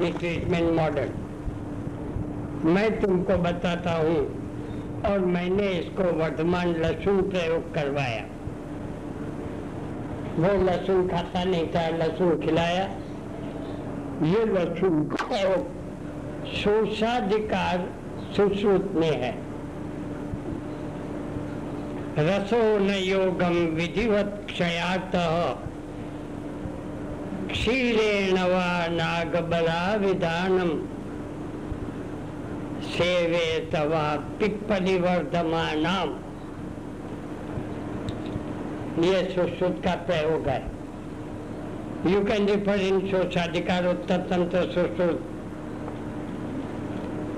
Treatment model मैं तुमको बताता हूँ, और मैंने इसको वर्तमान लहसुन प्रयोग करवाया। वो लहसुन खाता नहीं था, लहसुन खिलाया। ये लहसुन प्रयोग शोषाधिकार सुश्रुत में है। रसो न योगम विधिवत क्षयात क्षीरेण वा नागबला विधानम। सेवे तवा पिप्पलिवर्धमानाम ये सुश्रुत का प्रयोग है। यू कैन रिफर इन शोषाधिकार उत्तर तंत्र सुश्रुत।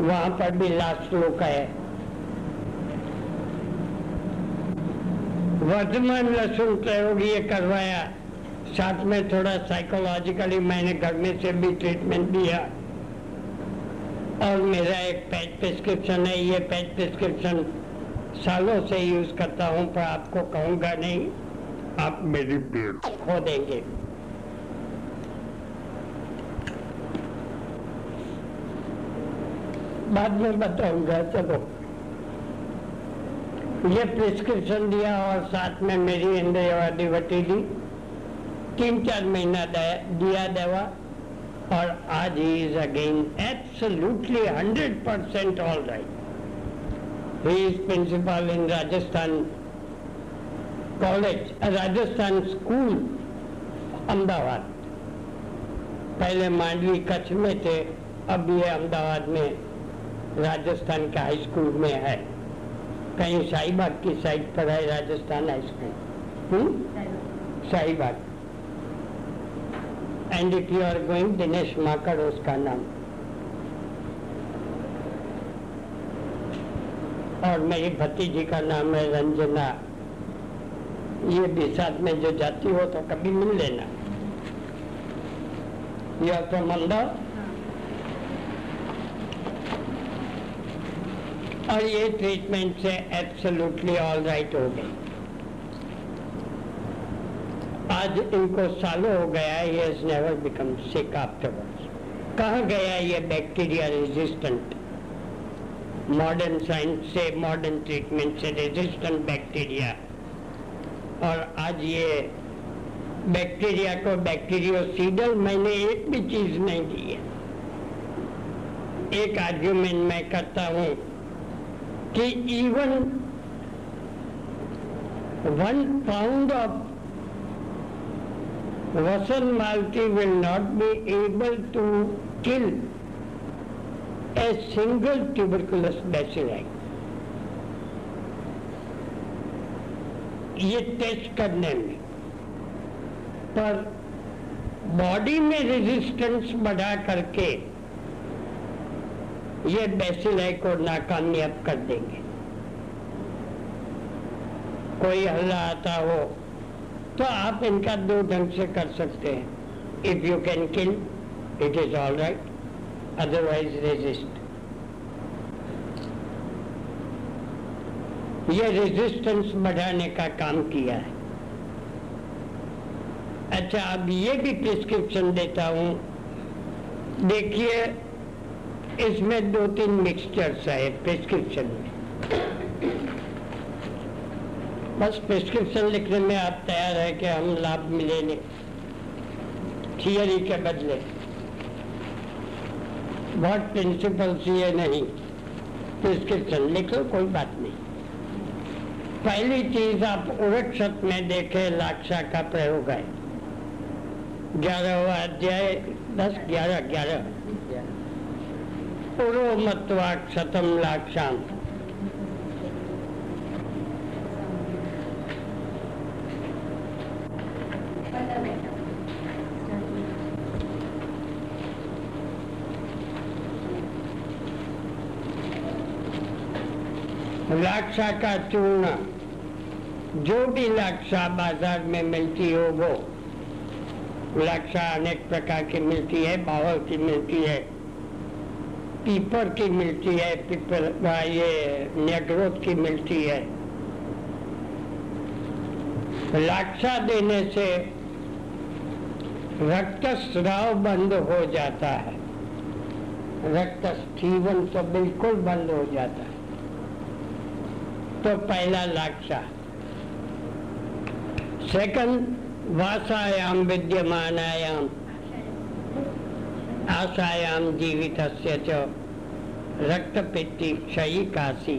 वहाँ पर भी लास्ट श्लोक है। वर्धमान लहसुन प्रयोग ये करवाया। साथ में थोड़ा साइकोलॉजिकली मैंने घर में से भी ट्रीटमेंट दिया। और मेरा एक पेट प्रिस्क्रिप्शन है, ये पेट प्रिस्क्रिप्शन सालों से यूज़ करता हूँ, पर आपको कहूँगा नहीं, आप मेरी भीड़ खो देंगे। बाद में बताऊँगा, चलो। ये प्रिस्क्रिप्शन दिया और साथ में मेरी इंद्रियवादी वटी दी तीन चार महीना दिया दवा। और आज he is again absolutely hundred percent all right he is principal in Rajasthan college Rajasthan school Ahmedabad पहले मांडवी कच्छ में थे अब ये अहमदाबाद में राजस्थान के हाई स्कूल में है। कहीं शाहीबाग की साइड पर है Rajasthan high school Shahibag and if you are going Dinesh Makad उसका नाम और मेरी भतीजी का नाम है रंजना। ये भी साथ में जो जाती हो तो कभी मिल लेना। यह तो मंदा और ये ट्रीटमेंट से एब्सोल्युटली ऑल राइट हो गई। आज इनको सालों हो गया ये नेवर बिकम सिक आफ्टरवर्ड्स कहा गया ये बैक्टीरिया रेजिस्टेंट मॉडर्न साइंस से मॉडर्न ट्रीटमेंट से रेजिस्टेंट बैक्टीरिया और आज ये बैक्टीरिया को बैक्टीरियोसीडल मैंने एक भी चीज़ नहीं दी है। एक आर्ग्यूमेंट मैं करता हूँ कि इवन वन पाउंड ऑफ़ वसन multi will not be able to kill a single tuberculous bacilli ये टेस्ट करने में। पर बॉडी में रेजिस्टेंस बढ़ा करके ये बैसिलाई को नाकामयाब कर देंगे। कोई हल्ला आता हो तो आप इनका दो ढंग से कर सकते हैं। If you can kill it is all right otherwise resist ये रेजिस्टेंस बढ़ाने का काम किया है। अच्छा अब ये भी प्रिस्क्रिप्शन देता हूँ। देखिए, इसमें दो तीन मिक्सचर्स है प्रिस्क्रिप्शन में। बस प्रिस्क्रिप्शन लिखने में आप तैयार है कि हम लाभ मिलेंगे। थियरी के बदले। बहुत प्रिंसिपल्स ये नहीं? प्रिस्क्रिप्शन लिख लो कोई बात नहीं। पहली चीज़ आप उड़क्षत में देखे लाक्षा का प्रयोग है। ग्यारहवा अध्याय दस ग्यारह ग्यारह। उरो मतवाक शतम लाक्षाम। लाक्षा का चूर्ण जो भी लाक्षा बाज़ार में मिलती हो, वो लाक्षा अनेक प्रकार की मिलती है बावल की मिलती है, पीपर की मिलती है, पीपर ये नेग्रोथ की मिलती है। लाक्षा देने से रक्त स्राव बंद हो जाता है। रक्त स्थीवन तो बिल्कुल बंद हो जाता है। तो पहला लाक्षा। सेकंड वासायाम विद्यमानायाम आशायाम जीवित रक्तपित्ति क्षयी काशी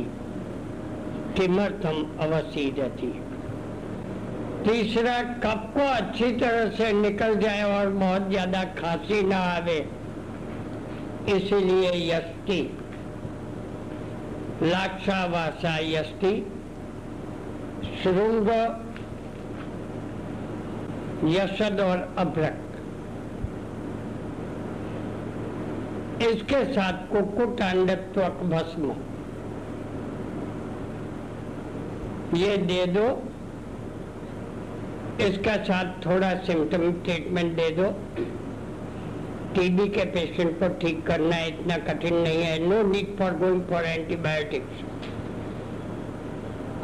किमर्थम अवसीदती? तीसरा कप को अच्छी तरह से निकल जाए और बहुत ज़्यादा खांसी ना आवे। इसलिए यस्ति। लाक्षावासा यस्ति श्रृंग यशद और अभ्रक। इसके साथ कुकुट अंडत्वक भस्म। ये दे दो। इसका साथ थोड़ा सिम्टम ट्रीटमेंट दे दो। टीबी के पेशेंट को ठीक करना इतना कठिन नहीं है। No need for going for antibiotics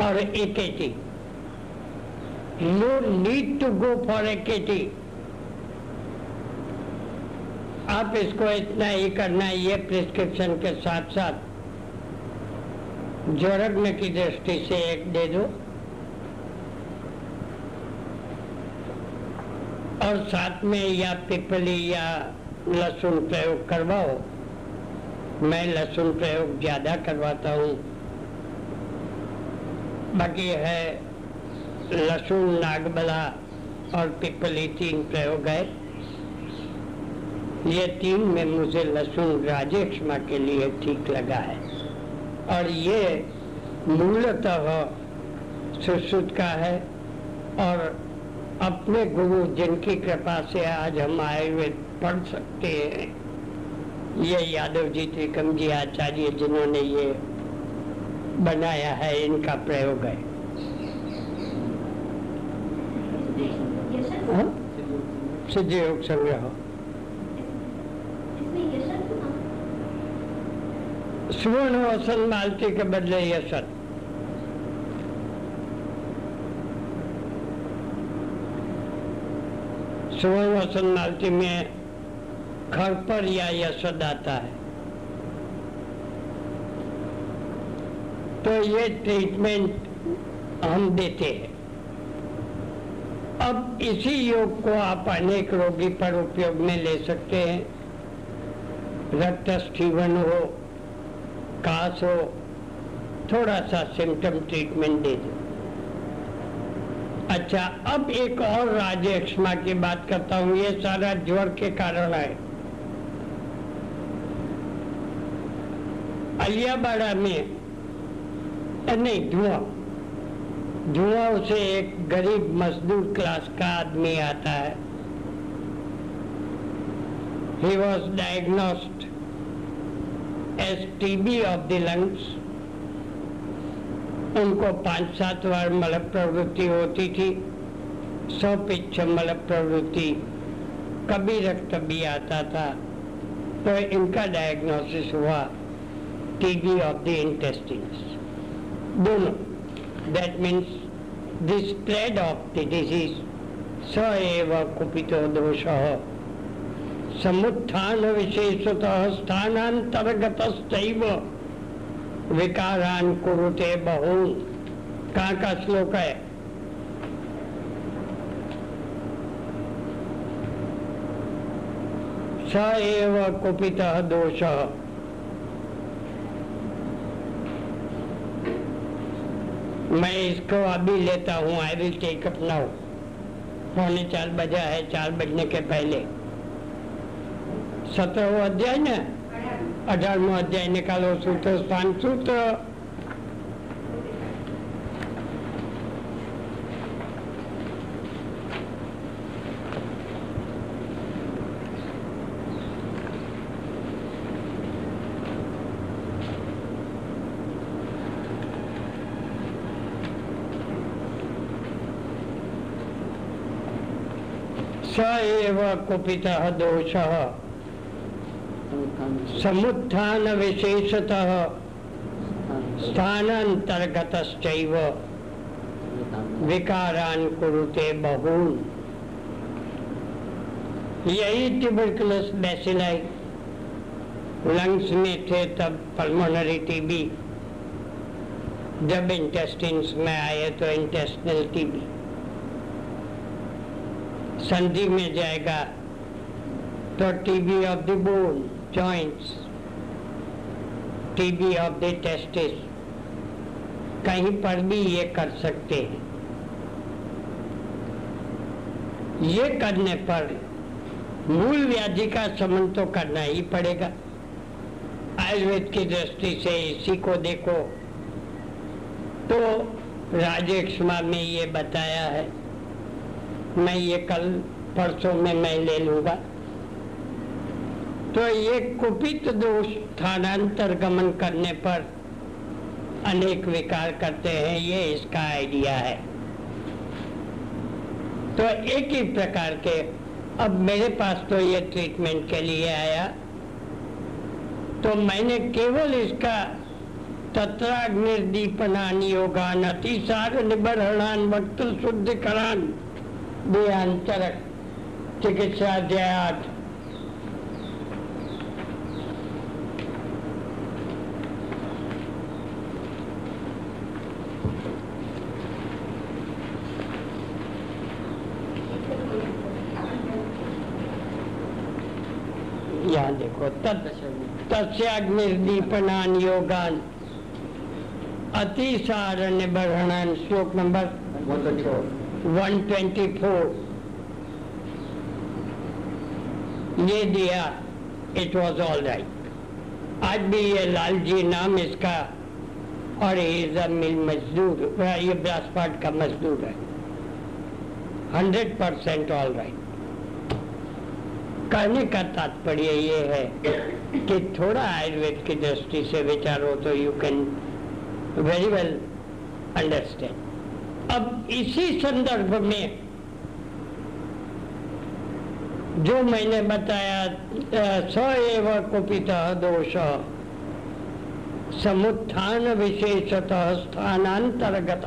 और AKT no need to go for AKT आप इसको इतना ही करना है, ये प्रिस्क्रिप्शन के साथ साथ जोरग्न की दृष्टि से एक दे दो। और साथ में या पिपली या लहसुन प्रयोग करवाओ। मैं लहसुन प्रयोग ज़्यादा करवाता हूँ। बाकी है लहसुन, नागबला और पिपली तीन प्रयोग है। ये तीन में मुझे लहसुन राजेक्षमा के लिए ठीक लगा है। और ये मूलतः सुश्रुत का है और अपने गुरु जिनकी कृपा से आज हम आयुर्वेद पढ़ सकते हैं। ये यादव जी त्रिकम जी आचार्य जिन्होंने ये बनाया है, इनका प्रयोग है। हाँ? सिद्ध योग संग्रह। सुवर्ण वसन मालती के बदले यशत वसन मालती में घर पर या यशद आता है। तो ये ट्रीटमेंट हम देते हैं। अब इसी योग को आप अनेक रोगी पर उपयोग में ले सकते हैं। रक्त स्टीवन हो, कास हो, थोड़ा सा सिम्टम ट्रीटमेंट दे दो। अच्छा अब एक और राज्य एक्समा की बात करता हूँ। ये सारा ज्वर के कारण है। अलियाबाड़ा में नहीं, धुआँ। धुआँ से एक गरीब मजदूर क्लास का आदमी आता है। He was diagnosed as TB of the lungs उनको पाँच सात बार मल प्रवृत्ति होती थी। सौ पिछ मल प्रवृत्ति। कभी रक्त भी आता था। तो इनका डायग्नोसिस हुआ TB of the intestines. Dono. That means the spread of the disease स एव कुपितो दोष। समुत्थान विशेषतः स्थानांतर्गत विकारान कुरुते बहुन कहाँ का श्लोक है? स एव कुपित दोष। मैं इसको अभी लेता हूँ I will take up now पौने चार बजा है, चार बजने के पहले। सत्रह अध्याय न? अठारहवा अध्याय निकालो सूत्र स्थान सूत्र। स एव कुपितः दोषः। समुत्थान विशेषतः स्थानांतर्गतश्चैव विकारान कुरुते बहून। यही ट्यूबरकुलस बैसिलाई लंग्स में थे तब पल्मोनरी टीबी जब इंटेस्टिन्स में आए तो इंटेस्टिनल टीबी संधि में जाएगा तो TB of the bone joints TB of the testis कहीं पर भी ये कर सकते हैं। ये करने पर मूल व्याधि का समन तो करना ही पड़ेगा। आयुर्वेद की दृष्टि से इसी को देखो। तो राजेश में ये बताया है, मैं ये कल परसों में मैं ले लूँगा। तो ये कुपित दोष स्थानांतर गमन करने पर अनेक विकार करते हैं, ये इसका आइडिया है। तो एक ही प्रकार के, अब मेरे पास तो ये ट्रीटमेंट के लिए आया। तो मैंने केवल इसका तत्राग्निर्दीपनान योगान, अतिसार निबरणान वक्त शुद्धिकरान देहांतरक चिकित्सा अध्याय यहाँ देखो तस्याग्निर्दीपनान योगान। अतिसारण्य बढ़ान श्लोक नंबर 124 ये दिया इट वॉज़ ऑल राइट आज भी ये लाल जी नाम इसका, और ये मिल मजदूर, ये ब्रासपाट का मजदूर है। हंड्रेड परसेंट ऑल राइट कहने का तात्पर्य ये है कि थोड़ा आयुर्वेद की दृष्टि से विचारो तो you can very well understand अब इसी संदर्भ में जो मैंने बताया स एव कुपित दोष, समुत्थान विशेषतः स्थानांतर्गत।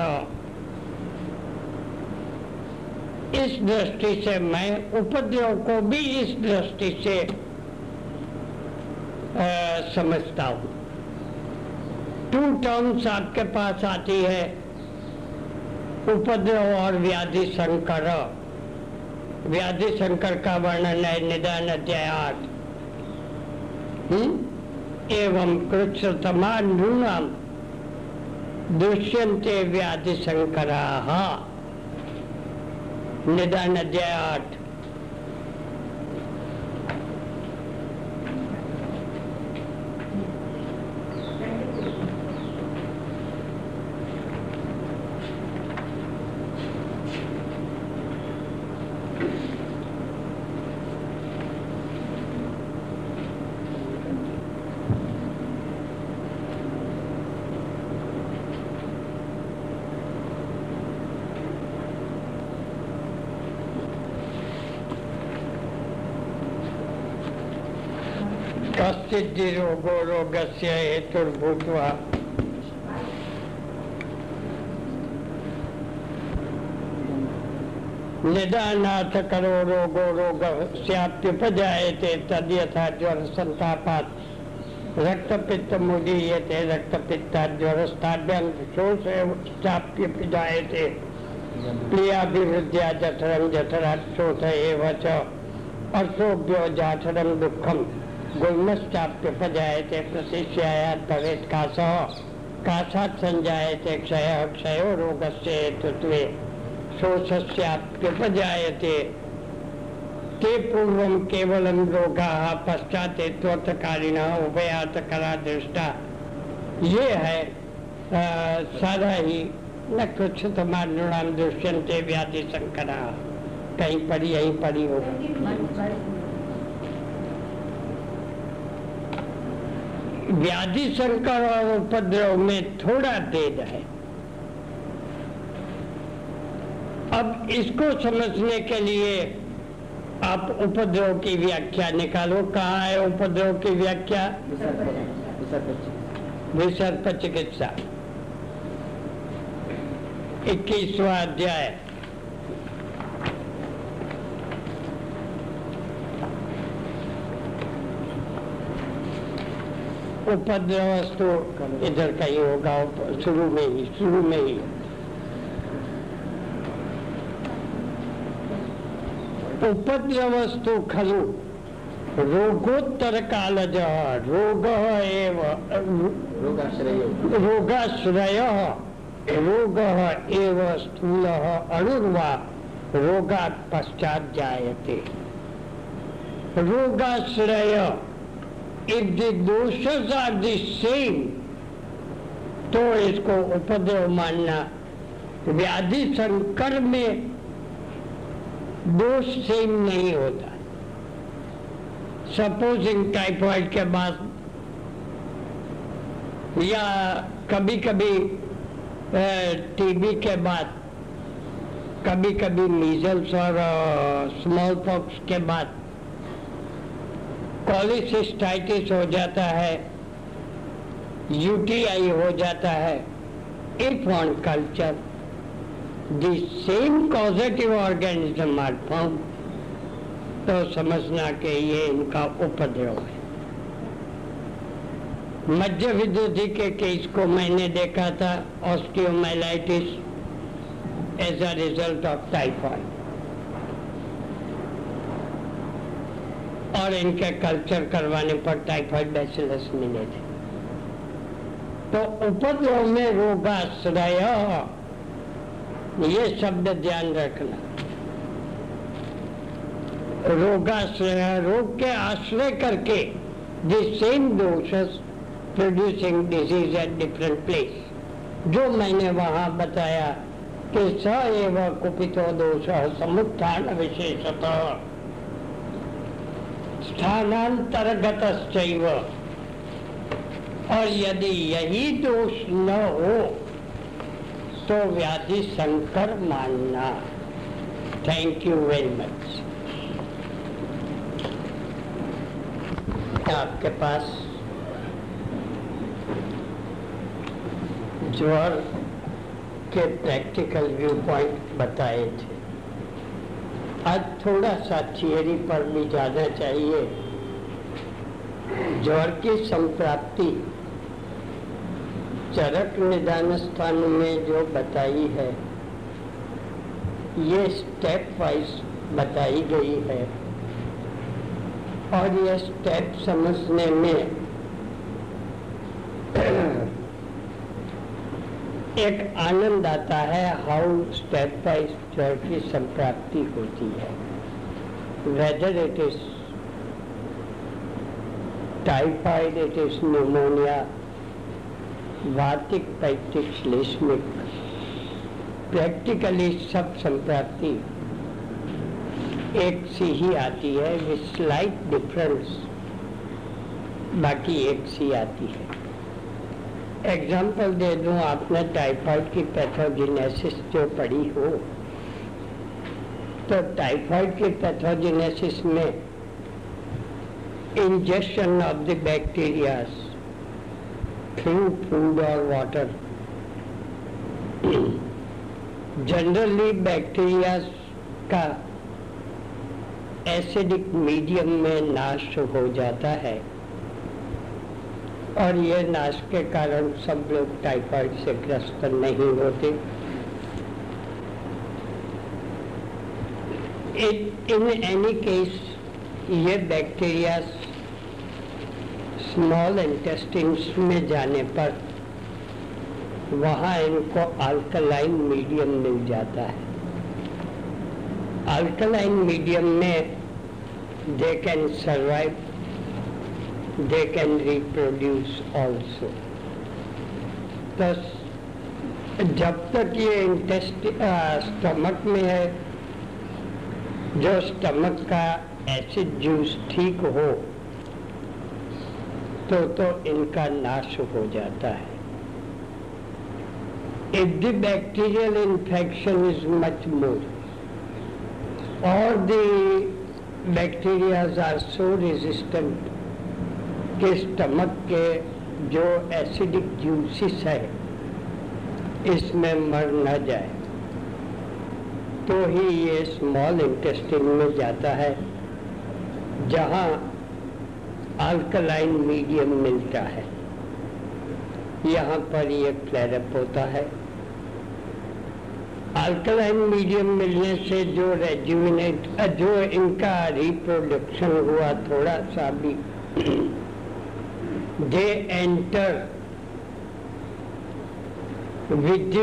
इस दृष्टि से मैं उपद्रव को भी इस दृष्टि से आ, समझता हूँ। टू टर्म्स आपके पास आती है उपद्रव और व्याधि संकर। व्याधि संकर का वर्णन है निदान अध्याय आठ? एवं कृष्णतमा दृश्यंते व्याधि संकरा। निदान अध्याय आठ। कश्चिद्धि रोगो रोगस्य हेतुर्भूतवा निदानाथ करो रोगो रोग स्याप्युपजायते तद यथा ज्वर संतापात। रक्त पित्त मुदीयते रक्त पित्ता ज्वर स्थाभ्यंग शोष चाप्युपजायते प्रियाभिवृद्ध्या जठरम जठरा शोष एव च। अशोभ्यो जाठरम दुखम। गुल्मश्चाप्युपजायते प्रतिष्यायात् भवेत् कासः। कासात् संजायते क्षयः क्षयो रोगस्य हेतुत्वे। शोषस्याप्युपजायते ते पूर्वं केवलं रोगाः पश्चात् त्वर्थकारिणः उभयातकरा दृष्टा। ये है आ, सारा ही न कुछ तमाम दृश्यंते व्याधि संकरा कहीं पड़ी यहीं पड़ी होगा व्याधि संकर और उपद्रव में थोड़ा भेद है। अब इसको समझने के लिए आप उपद्रव की व्याख्या निकालो। कहा है उपद्रव की व्याख्या? विसर्प चिकित्सा। इक्कीसवा अध्याय। उपद्रव तो इधर का ही होगा शुरू में ही शुरू में ही उपद्रवस्तु खलु। रोगोत्तर कालज रोग एव रोगाश्रय। रोग एव स्थूल अणुर्वा रोगात पश्चात जायते रोगाश्रय। इफ़ द दोषस आर द सेम तो इसको उपद्रव मानना। व्याधि संकर में दोष सेम नहीं होता। सपोजिंग टाइफॉइड के बाद या कभी कभी टीबी के बाद कभी कभी मीजल्स और स्मॉल पॉक्स के बाद कॉलिसिस्टाइटिस हो जाता है यूटीआई हो जाता है if on culture the same causative organism are found तो समझना कि ये इनका उपद्रव है। मध्य विद्युति के केस को मैंने देखा था osteomyelitis as a result of typhoid और इनके कल्चर करवाने पर टाइफॉइड बैसिलस मिले थे तो उपद्रव में रोगाश्रय ये शब्द ध्यान रखना। रोगाश्रय रोग के आश्रय करके the same दोषस producing disease at different place जो मैंने वहाँ बताया कि स एव कुपितो दोष समुत्थान विशेषतः। स्थानांतरगत और यदि यही दोष न हो तो व्याधि संकर मानना। थैंक यू वेरी मच आपके पास ज्वर के प्रैक्टिकल व्यू पॉइंट बताए थे। आज थोड़ा सा थियरी पर भी जाना चाहिए। ज्वर की संप्राप्ति। चरक निदान स्थान में जो बताई है, ये स्टेप वाइज बताई गई है। और यह स्टेप समझने में एक आनंद आता है हाउ स्टेप बाय स्टेप की संप्राप्ति होती है। Whether it is typhoid it is pneumonia वातिक पैक्टिक श्लेष्मिक प्रैक्टिकली सब संप्राप्ति एक सी ही आती है विथ स्लाइट डिफरेंस बाकी एक सी आती है। एग्ज़ाम्पल दे दूँ, आपने टाइफाइड की पैथोजिनेसिस जो पढ़ी हो तो टाइफाइड की पैथोजिनेसिस में injection of the bacteria through food और वाटर जनरली बैक्टीरिया का एसिडिक मीडियम में नाश हो जाता है। और यह नाश के कारण सब लोग टाइफाइड से ग्रस्त नहीं होते। इन एनी केस ये बैक्टीरिया स्मॉल इंटेस्टिन्स में जाने पर वहाँ इनको अल्कलाइन मीडियम मिल जाता है। अल्कलाइन मीडियम में they can survive they can reproduce also तो जब तक ये इंटेस्ट स्टमक में है जो स्टमक का एसिड जूस ठीक हो तो तो इनका नाश हो जाता है। If the bacterial infection is much more all the bacteria are so resistant कि स्टमक के जो एसिडिक जूसिस है, इसमें मर न जाए। तो ही ये स्मॉल इंटेस्टिन में जाता है, जहाँ अल्कलाइन मीडियम मिलता है। यहाँ पर ये फ्लैरअप होता है। अल्कलाइन मीडियम मिलने से जो रेजुमिनेट जो इनका रिप्रोडक्शन हुआ, थोड़ा सा भी they enter with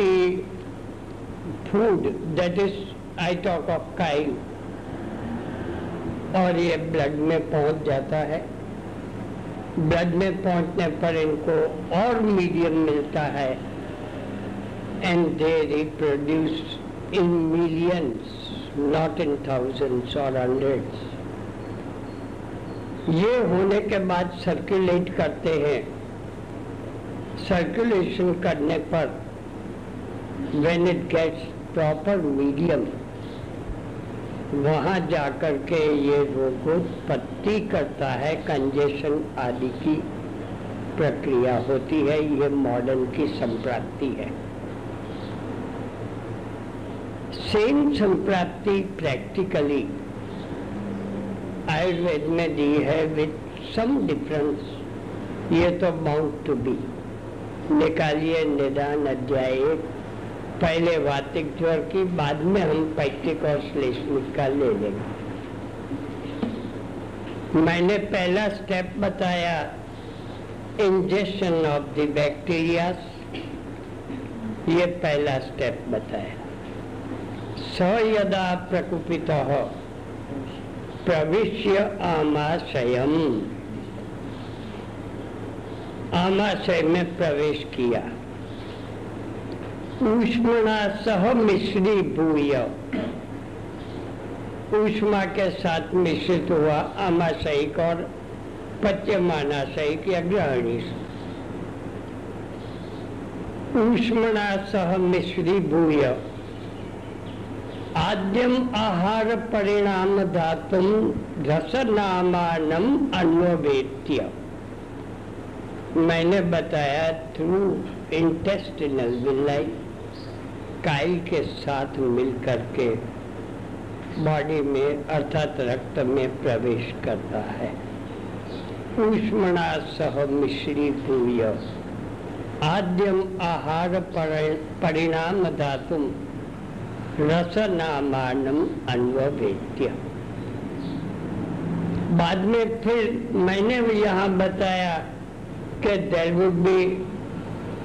food, that is I talk of chyle और ये ब्लड में पहुँच जाता है। ब्लड में पहुँचने पर इनको और मीडियम मिलता है। And they reproduce in millions not in thousands और हंड्रेड्स ये होने के बाद सर्कुलेट करते हैं। सर्कुलेशन करने पर, when it gets proper medium वहाँ जाकर के ये रोगोत्पत्ति करता है कंजेशन आदि की प्रक्रिया होती है, ये मॉडर्न की संप्राप्ति है। सेम संप्राप्ति प्रैक्टिकली आयुर्वेद में दी है विथ सम डिफरेंस ये तो माउंट टू बी निकालिए, निदान, अध्याय एक। पहले वातिक ज्वर की, बाद में हम पैक्टिक और श्लेष्मिक का ले लेंगे। मैंने पहला स्टेप बताया इंजेक्शन ऑफ़ द बैक्टीरिया ये पहला स्टेप बताया। स यदा प्रकुपित हो, प्रविश्य आमाशयम। आमाशय में प्रवेश किया। ऊष्मणा सह मिश्री भूय। ऊष्मा के साथ मिश्रित हुआ आमाशयिक और पच्यमानाशयिक या ग्रहणी। ऊष्मणा सह मिश्री भूय। आद्यम आहार परिणाम धातु रसनामानम अन्वेत्य मैंने बताया थ्रू इंटेस्टिनल विलाई काई के साथ मिलकर के बॉडी में, अर्थात रक्त में प्रवेश करता है। ऊष्मणा सह मिश्री भूय। आद्यम आहार परिणाम धातु रसनामानम अन्वेद्य बाद में फिर मैंने भी यहाँ बताया कि there would be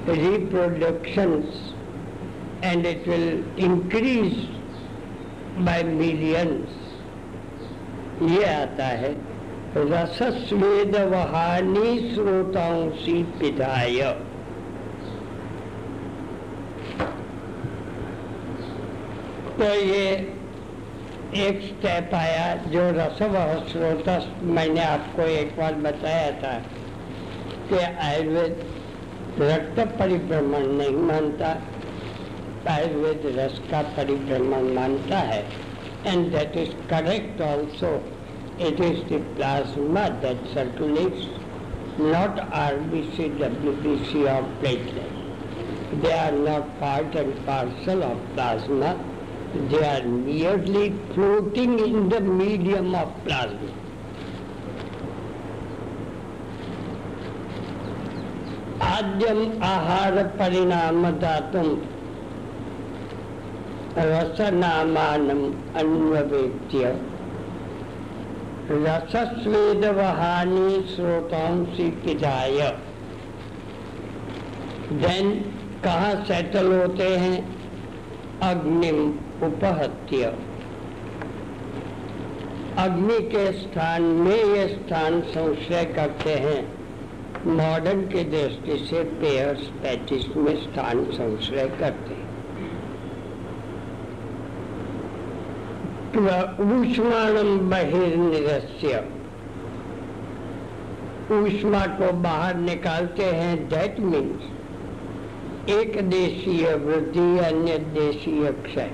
reproductions and it will increase by millions. ये आता है रसस्वेद वहानी श्रोतांशी पिधाय। तो ये एक स्टेप आया, जो रसवह स्रोत मैंने आपको एक बार बताया था, कि आयुर्वेद रक्त परिभ्रमण नहीं मानता। आयुर्वेद रस का परिभ्रमण मानता है। And that is correct also it is the plasma that circulates not R B C W B C of platelet they are not part and parcel of plasma they are nearly floating in the medium of plasma आद्यम आहार परिणाम Datum रसनामानम अन्वेत्य रसस्वेद वहानी श्रोतांशी पिजाय then कहा settle होते हैं? अग्निम उपहत्य। अग्नि के स्थान में ये स्थान संशय करते हैं। मॉडर्न के दृष्टि से पेयर्स पैचिस में स्थान संशय करते ऊष्माणम बहिर्निरस्य। ऊष्मा को बाहर निकालते हैं दैट मीन्स एक देशीय वृद्धि, अन्य देशीय क्षय।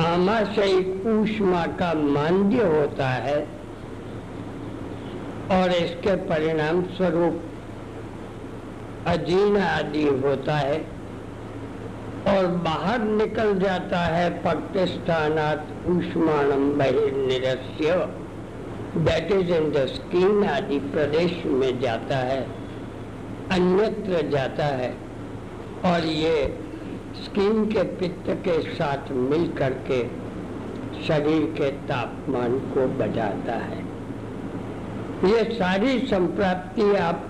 आमाशय ऊष्मा का मान्य होता है और इसके परिणाम स्वरूप अजीर्ण आदि होता है। और बाहर निकल जाता है पक्तिस्थानात उष्माणम बहिर्निरस्य। That is in the skin आदि प्रदेश में जाता है, अन्यत्र जाता है। और ये स्किन के पित्त के साथ मिल करके शरीर के तापमान को बढ़ाता है। ये सारी संप्राप्ति आप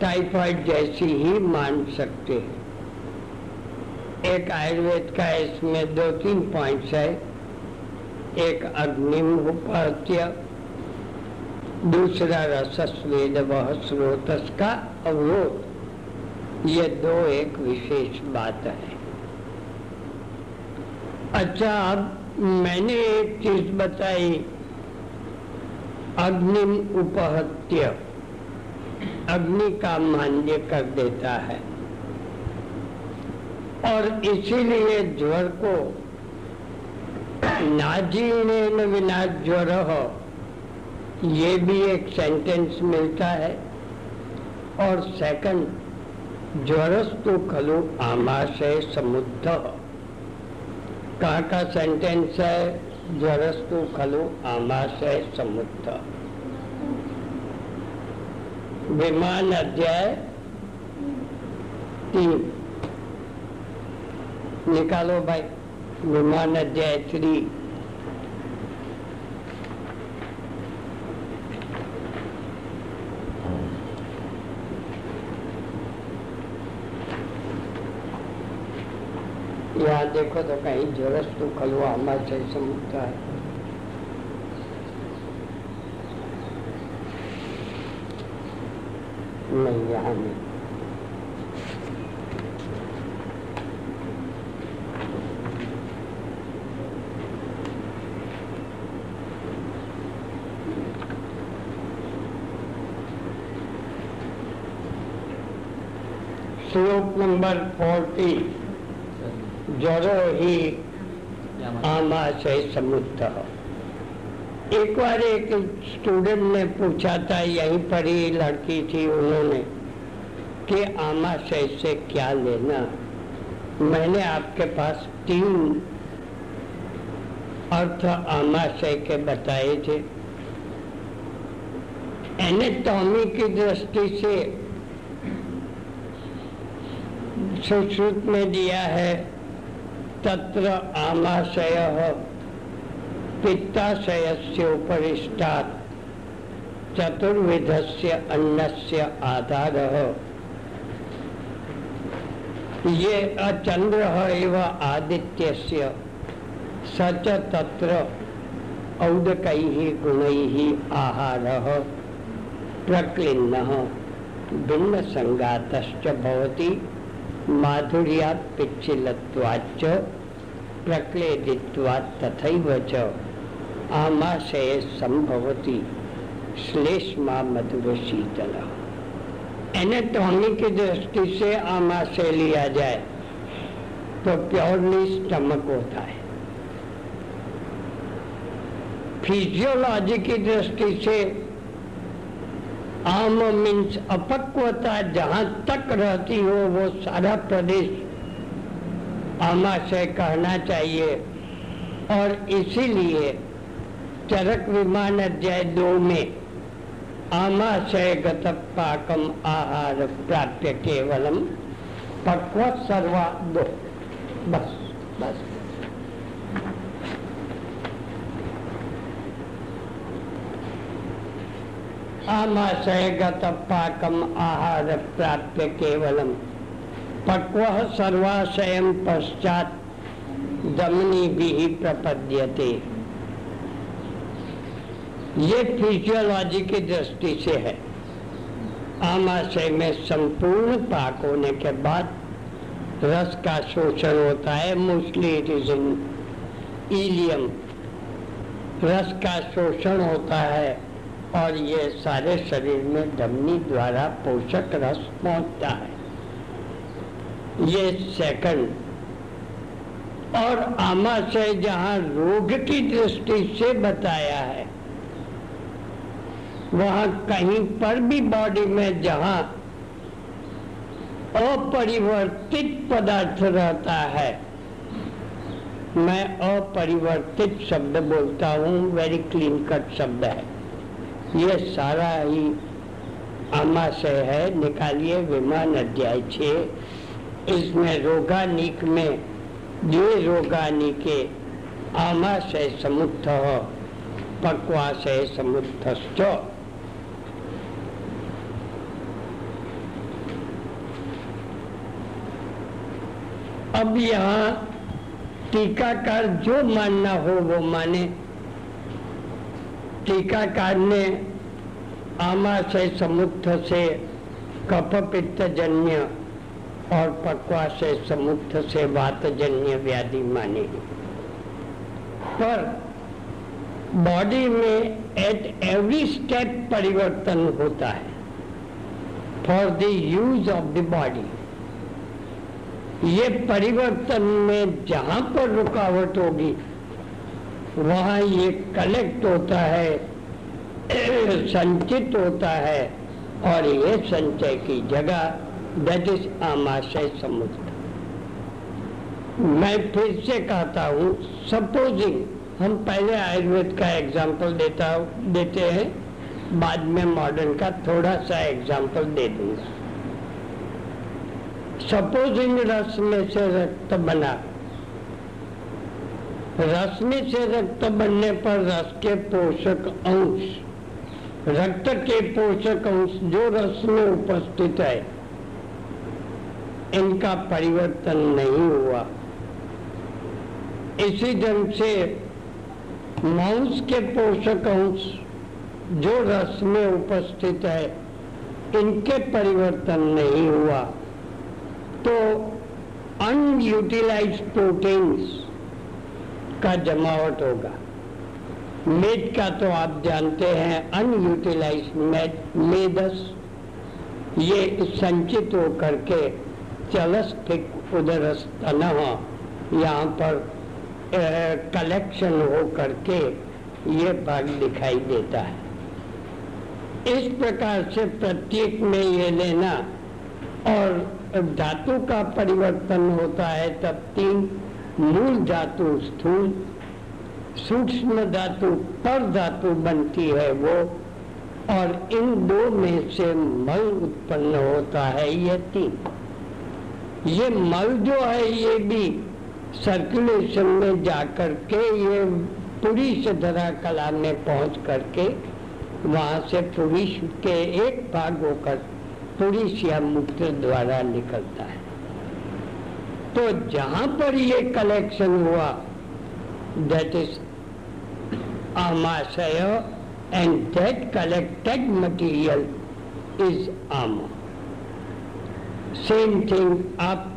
टाइफाइड जैसी ही मान सकते हैं। एक आयुर्वेद का इसमें दो तीन पॉइंट्स है। एक अग्निम उपात्य दूसरा रसस्वेद वह स्रोतस का अवरोध। ये दो एक विशेष बात है। अच्छा अब मैंने एक चीज़ बताई। अग्निम उपहत्य अग्नि का मान्य कर देता है। और इसीलिए ज्वर को नाजीर्ण विना ज्वर हो, ये भी एक सेंटेंस मिलता है। और सेकंड ज्वरस्तु खलु आमाशय समुद्ध कहा का सेंटेंस है? ज्वरस्तु खलु आमाशय समुद्ध विमान अध्याय तीन। निकालो भाई, विमान अध्याय थ्री यहाँ देखो तो कहीं जरस तो खलवा हमारे समुद्र है। नहीं यहाँ नहीं श्लोक नंबर फोर्टी जरो ही आमाशय समुद्र एक बार एक स्टूडेंट ने पूछा था, यहीं पर ही लड़की थी उन्होंने, कि आमाशय से क्या लेना? मैंने आपके पास तीन अर्थ आमाशय के बताए थे। एनेटॉमी की दृष्टि से सुश्रुत में दिया है, तत्र आमाशय पित्ताशय उपरिष्टात्, चतुर्विधस्य से आधार ये अचंद्र एव आदित्य स च तत्र औदकैः गुणैः आहारः। प्रक्लिन्नः, भिन्नसङ्गातश्च भवति। माधुर्यात् पिच्छिलत्वाच्च प्रक्लेदित्वात् तथैव च। आमाशय संभवती श्लेष्मा मधुर शीतल एनेटॉमी की दृष्टि से आमाशय लिया जाए तो प्योरली स्टमक होता है। फिजियोलॉजी की दृष्टि से आम मीन्स अपक्वता जहाँ तक रहती हो, वो सारा प्रदेश आमाशय कहना चाहिए। और इसीलिए चरक विमान अध्याय दो में आमाशय गत पाकम आहार प्राप्य केवलम पक्व सर्वा दो बस बस। आमाशय गत पाकम आहार प्राप्य केवलम। पक्व सर्वाशय पश्चात दमनी भी प्रपद्यते। ये फिजियोलॉजी की दृष्टि से है। आमाशय में संपूर्ण पाक होने के बाद रस का शोषण होता है mostly it is in ileum रस का शोषण होता है और ये सारे शरीर में धमनी द्वारा पोषक रस पहुँचता है। ये सेकंड। और आमाशय जहाँ रोग की दृष्टि से बताया है, वहाँ कहीं पर भी बॉडी में जहाँ अपरिवर्तित पदार्थ रहता है, मैं अपरिवर्तित शब्द बोलता हूँ वेरी क्लीन कट शब्द है। ये सारा ही आमाशय है, निकालिए विमान अध्याय छः इसमें रोगानिक में, ये रोगानिके आमाशय समुत्थ पक्वाशय समुत्थश्च। अब यहाँ टीकाकार जो मानना हो वो माने। टीकाकार ने आमाशय समुद्ध से कफ पित्त जन्य और पक्वाशय समुद्ध से वात जन्य व्याधि माने पर बॉडी में एट एवरी स्टेप परिवर्तन होता है। For the use of the body ये परिवर्तन में जहाँ पर रुकावट होगी वहाँ ये कलेक्ट होता है, संचित होता है, और ये संचय की जगह दैट इज़ आमाशय समुद्र। मैं फिर से कहता हूँ सपोजिंग हम पहले आयुर्वेद का एग्ज़ाम्पल देता देते हैं, बाद में मॉडर्न का थोड़ा सा एग्ज़ाम्पल दे दूँगा। सपोजिंग रस में से रक्त बना रस में से रक्त बनने पर रस के पोषक अंश, रक्त के पोषक अंश जो रस में उपस्थित है, इनका परिवर्तन नहीं हुआ। इसी ढंग से मांस के पोषक अंश जो रस में उपस्थित है, इनके परिवर्तन नहीं हुआ। तो अनयूटिलाइज प्रोटीन्स का जमावट होगा। मेद का तो आप जानते हैं अनयूटिलाइज मेदस ये संचित हो करके चलस फिक उधर यहाँ पर कलेक्शन हो करके ये भाग दिखाई देता है। इस प्रकार से प्रत्येक में ये लेना और धातु का परिवर्तन होता है तब तीन मूल धातु स्थूल, सूक्ष्म धातु पर धातु बनती है वो, और इन दो में से मल उत्पन्न होता है ये तीन। ये मल जो है, ये भी सर्कुलेशन में जाकर के ये पूरी से धरा कला में पहुँच करके वहाँ से पुरुष के एक भाग होकर पुरुष या मूत्र द्वारा निकलता है। तो जहाँ पर ये कलेक्शन हुआ that is आमाशय and that collected material is आमा। सेम थिंग आप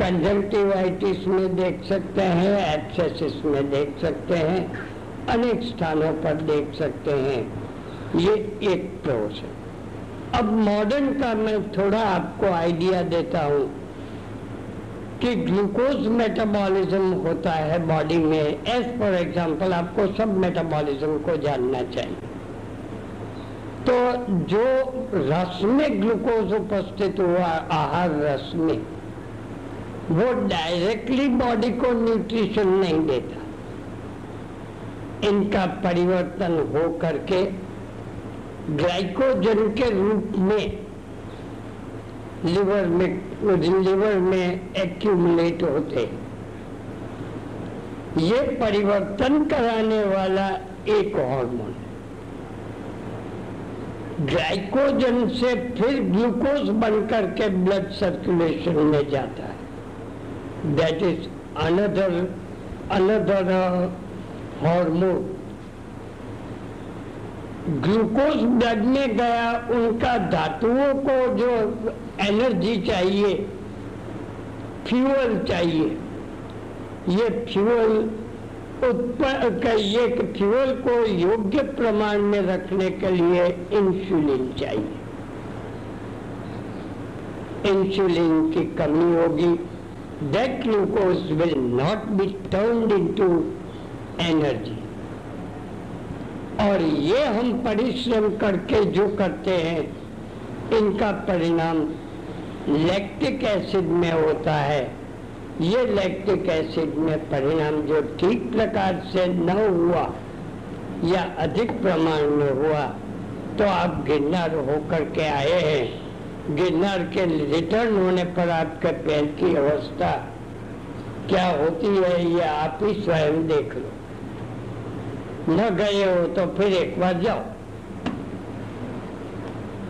कंजम्पटिवाइटिस में देख सकते हैं एब्सेसिस में देख सकते हैं, अनेक स्थानों पर देख सकते हैं। ये एक प्रोसेस अब मॉडर्न का मैं थोड़ा आपको आइडिया देता हूँ। कि ग्लूकोज मेटाबॉलिज्म होता है बॉडी में। एज फॉर एग्जांपल आपको सब मेटाबॉलिज्म को जानना चाहिए। तो जो रस में ग्लूकोज उपस्थित हुआ, आहार रस में, वो डायरेक्टली बॉडी को न्यूट्रिशन नहीं देता। इनका परिवर्तन हो करके ग्लाइकोजन के रूप में लिवर में लिवर में एक्यूमुलेट होते ये परिवर्तन कराने वाला एक हार्मोन ग्लाइकोजन से फिर ग्लूकोज बनकर के ब्लड सर्कुलेशन में जाता है। That is another another hormone glucose blood में गया, उनका धातुओं को जो एनर्जी चाहिए फ्यूअल चाहिए, ये फ्यूअल उत्पन्न ये फ्यूअल को योग्य प्रमाण में रखने के लिए इंसुलिन चाहिए। इंसुलिन की कमी होगी that glucose will not be turn into energy और ये हम परिश्रम करके जो करते हैं, इनका परिणाम लैक्टिक एसिड में होता है। ये लैक्टिक एसिड में परिणाम जो ठीक प्रकार से न हुआ या अधिक प्रमाण में हुआ तो आप गिरनार होकर के आए हैं। गिरनार के रिटर्न होने पर आपके पैर की अवस्था क्या होती है, ये आप ही स्वयं देख लो। न गए हो तो फिर एक बार जाओ।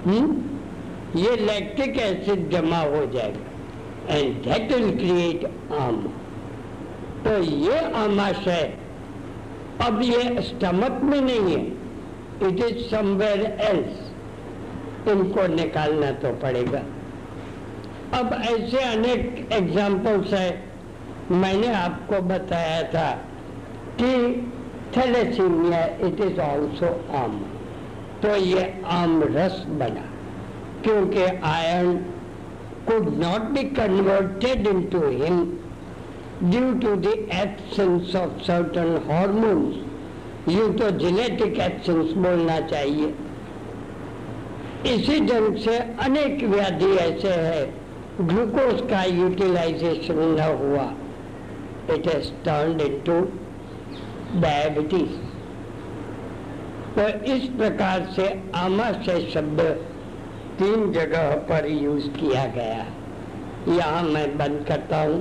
हम्म? ये लैक्टिक एसिड जमा हो जाएगा। एंड दैट विल क्रिएट आम। तो ये आमाशय अब ये स्टमक में नहीं है। इट इज़ समवेयर एल्स इनको निकालना तो पड़ेगा। अब ऐसे अनेक एग्जाम्पल्स है। मैंने आपको बताया था कि थैलेसीमिया इट इज़ ऑल्सो आम तो ये आम रस बना, क्योंकि iron could not be converted into him due to the absence of certain hormones. You तो जेनेटिक एब्सेंस बोलना चाहिए। इसी ढंग से अनेक व्याधि ऐसे है ग्लूकोज का यूटिलाइजेशन न हुआ। It has turn into diabetes तो इस प्रकार से आमाशय शब्द तीन जगह पर यूज़ किया गया। यहाँ मैं बंद करता हूँ।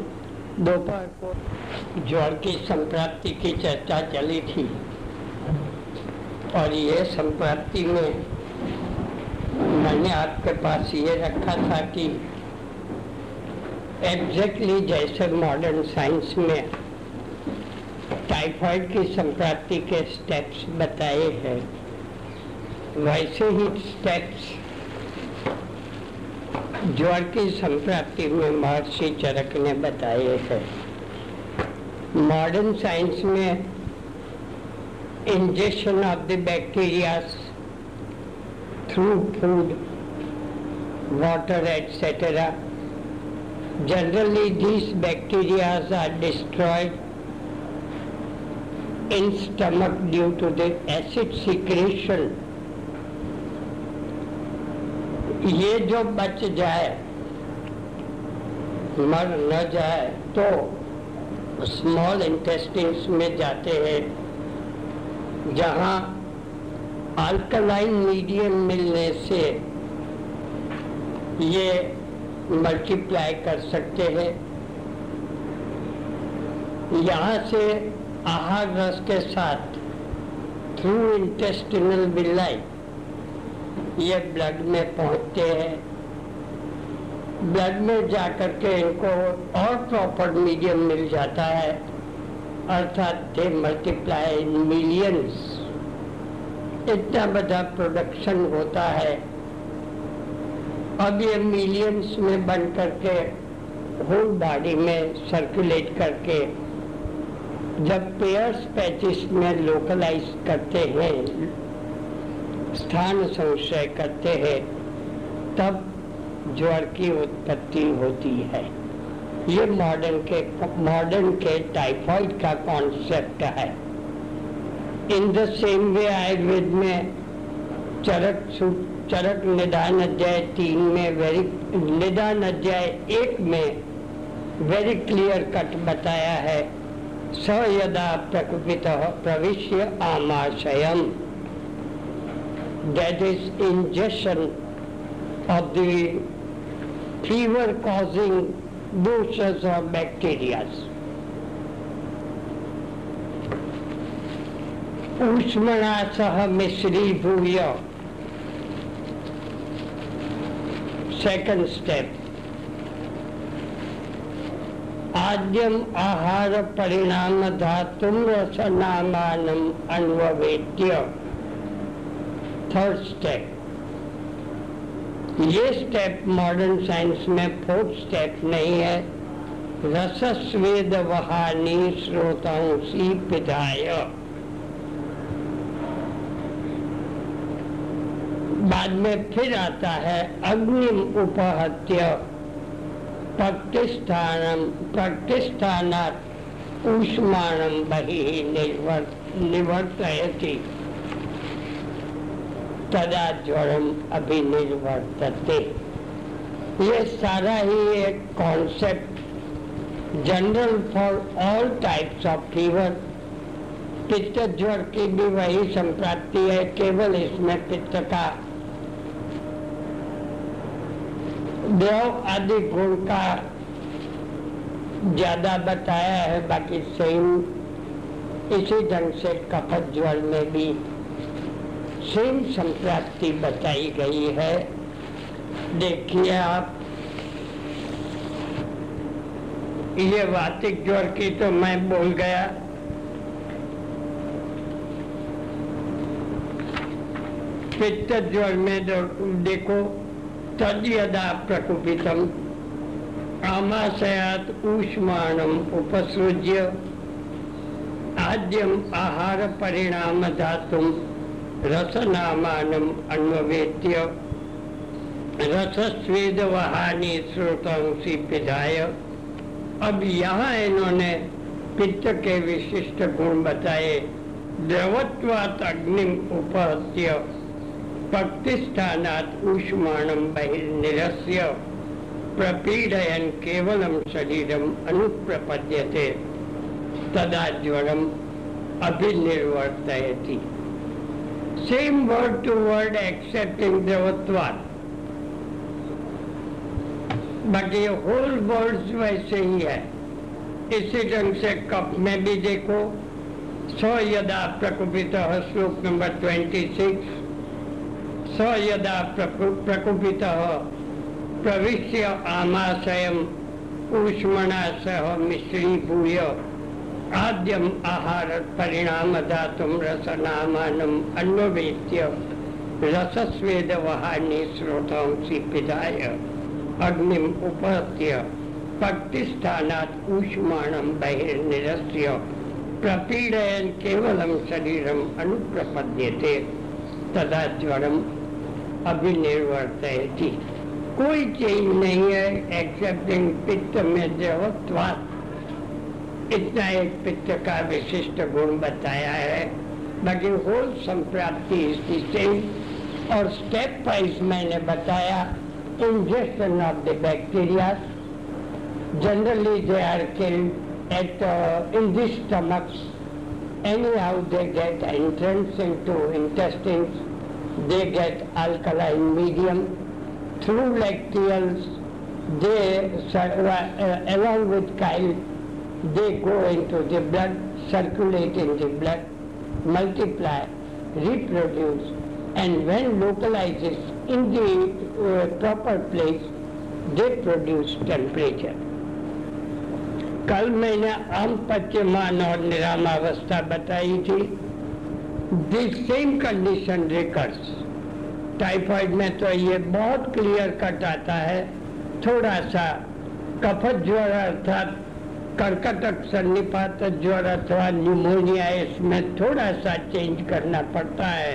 दोपहर को ज्वर की संप्राप्ति की चर्चा चली थी। और ये संप्राप्ति में मैंने आपके पास ये रखा था कि एग्जैक्टली exactly जैसे मॉडर्न साइंस में टाइफाइड की संक्रांति के स्टेप्स बताए हैं। वैसे ही स्टेप्स ज्वर की संप्राप्ति में महर्षि चरक ने बताए हैं। मॉडर्न साइंस में injection of the bacteria through food, water, etcetera. Generally these bacterias are destroyed in stomach due to the acid secretion. ये जो बच जाए, मर न जाए तो स्मॉल इंटेस्टिन्स में जाते हैं, जहाँ अल्कलाइन मीडियम मिलने से ये मल्टीप्लाई कर सकते हैं यहाँ से आहार रस के साथ थ्रू इंटेस्टिनल विलाई ये ब्लड में पहुँचते हैं। ब्लड में जाकर के इनको और प्रॉपर मीडियम मिल जाता है। अर्थात दे मल्टीप्लाई इन मिलियंस इतना बड़ा प्रोडक्शन होता है। अब ये मिलियंस में बन करके होल बॉडी में सर्कुलेट करके जब पेयर्स पैचिस में लोकलाइज करते हैं, स्थान संशय करते हैं, तब ज्वर की उत्पत्ति होती है। ये मॉडर्न के मॉडर्न के टाइफाइड का कॉन्सेप्ट है। In the same way Ayurveda में चरक चरक निदान अध्याय तीन में वेरी निदान अध्याय एक में वेरी क्लियर कट बताया है। स यदा प्रकुपित प्रविश्य आमाशयम that is ingestion of the fever causing doshas or bacteria. ऊष्मणा सह मिश्री भूय सेकंड स्टेप आद्यम आहार परिणाम धातुम रसनामानम अन्वेद्य थर्ड स्टेप ये स्टेप मॉडर्न साइंस में फोर्थ स्टेप नहीं है। रसस्वेद वहानी श्रोतांसी पिधाय। बाद में फिर आता है अग्निम उपहत्य। प्रतिष्ठान, प्रतिष्ठानात् ऊष्माणम बहि निर्वर, निवर्तयति। तदा ज्वरम अभिनिर्वर्तते। ये सारा ही एक concept general for all types of fever पित्त ज्वर की भी वही संप्राप्ति है, केवल इसमें पित्त का देव आदि गुण का ज़्यादा बताया है, बाकी सेम इसी ढंग से कपट ज्वर में भी सेम संप्राप्ति बताई गई है। देखिए आप, ये वातिक ज्वर की तो मैं बोल गया। पित्त ज्वर में देखो तद यदा प्रकुपितम आमाशयात ऊष्माणम उपसृज्य आद्यम आहार परिणाम धातुम रसनामानम अन्वेत्य रसस्वेद वहानी श्रोतांसी पिधाय अब यहाँ इन्होंने पित्त के विशिष्ट गुण बताए। द्रवत्वात अग्निम उपहत्य भक्तिस्थानात् ऊष्माणं बहिर्निरस्य। प्रपीडयन केवलम शरीरम अनुप्रपद्यते। तदा ज्वरम अभिनिर्वर्तयति। Same word to word excepting देवत्वाद बाकी होल वर्ड्स वैसे ही है इसी ढंग से कप में भी देखो सो यदा प्रकुपित श्लोक नंबर ट्वेंटी सिक्स स यदा प्रकुपित प्रविश्य आमाशय ऊष्मणा सह मिश्रीभूय आद्यम आहार परिणाम धातुम रसनामानम अन्वेत्य रसस्वेद वहानी श्रोतांसी पिधाय अग्निम उपहत्य पक्तिस्थानात् ऊष्माणम बहिर्निरस्य प्रपीडयन केवलम शरीरम अनुप्रपद्यते तदा ज्वरम अभिनिर्वर्त थी कोई चीज़ नहीं है एक्सेप्टिंग पित्त में देवत्वात इतना एक पित्त का विशिष्ट गुण बताया है। बाकी होल संप्राप्ति इसकी सेम और स्टेप वाइज मैंने बताया injection of the bacteria generally they are killed at uh, in the stomachs. Anyhow they get entrance into intestines. They get alkaline medium. Through lacteals, they, uh, along with chyle, they go into the blood, circulate in the blood, multiply, reproduce, and when localizes in the uh, proper place, they produce temperature. कल मैंने आम पच्यमान और निरामावस्था बताई थी this same condition recurs typhoid में तो ये बहुत क्लियर कट आता है। थोड़ा सा कफत ज्वर अर्थात कर्कटक सन्निपात ज्वर अथवा न्यूमोनिया इसमें थोड़ा सा चेंज करना पड़ता है।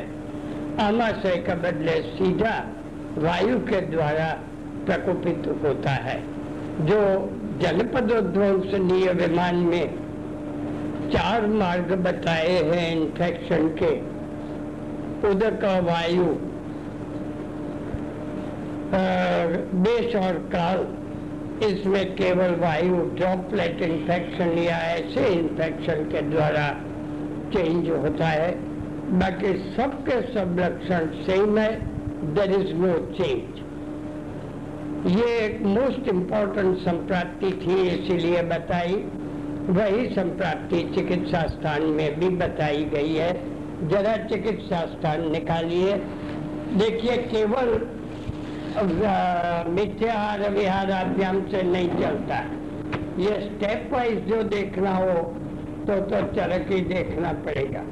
आमाशय के बदले सीधा वायु के द्वारा प्रकोपित होता है। जो जनपदोध्वंसनीय विमान में चार मार्ग बताए हैं इन्फेक्शन के। उदक वायु बेस और काल, इसमें केवल वायु ड्रॉपलेट इन्फेक्शन या ऐसे इन्फेक्शन के द्वारा चेंज होता है। बाकी सबके सब लक्षण सेम है देर इज़ नो चेंज ये एक मोस्ट इम्पोर्टेंट संप्राप्ति थी, इसीलिए बताई। वही संप्राप्ति चिकित्सा स्थान में भी बताई गई है। जरा चिकित्सा स्थान निकालिए। देखिए, केवल मिथ्याहार विहाराभ्याम से नहीं चलता। ये स्टेप वाइज जो देखना हो तो तो चरक ही देखना पड़ेगा।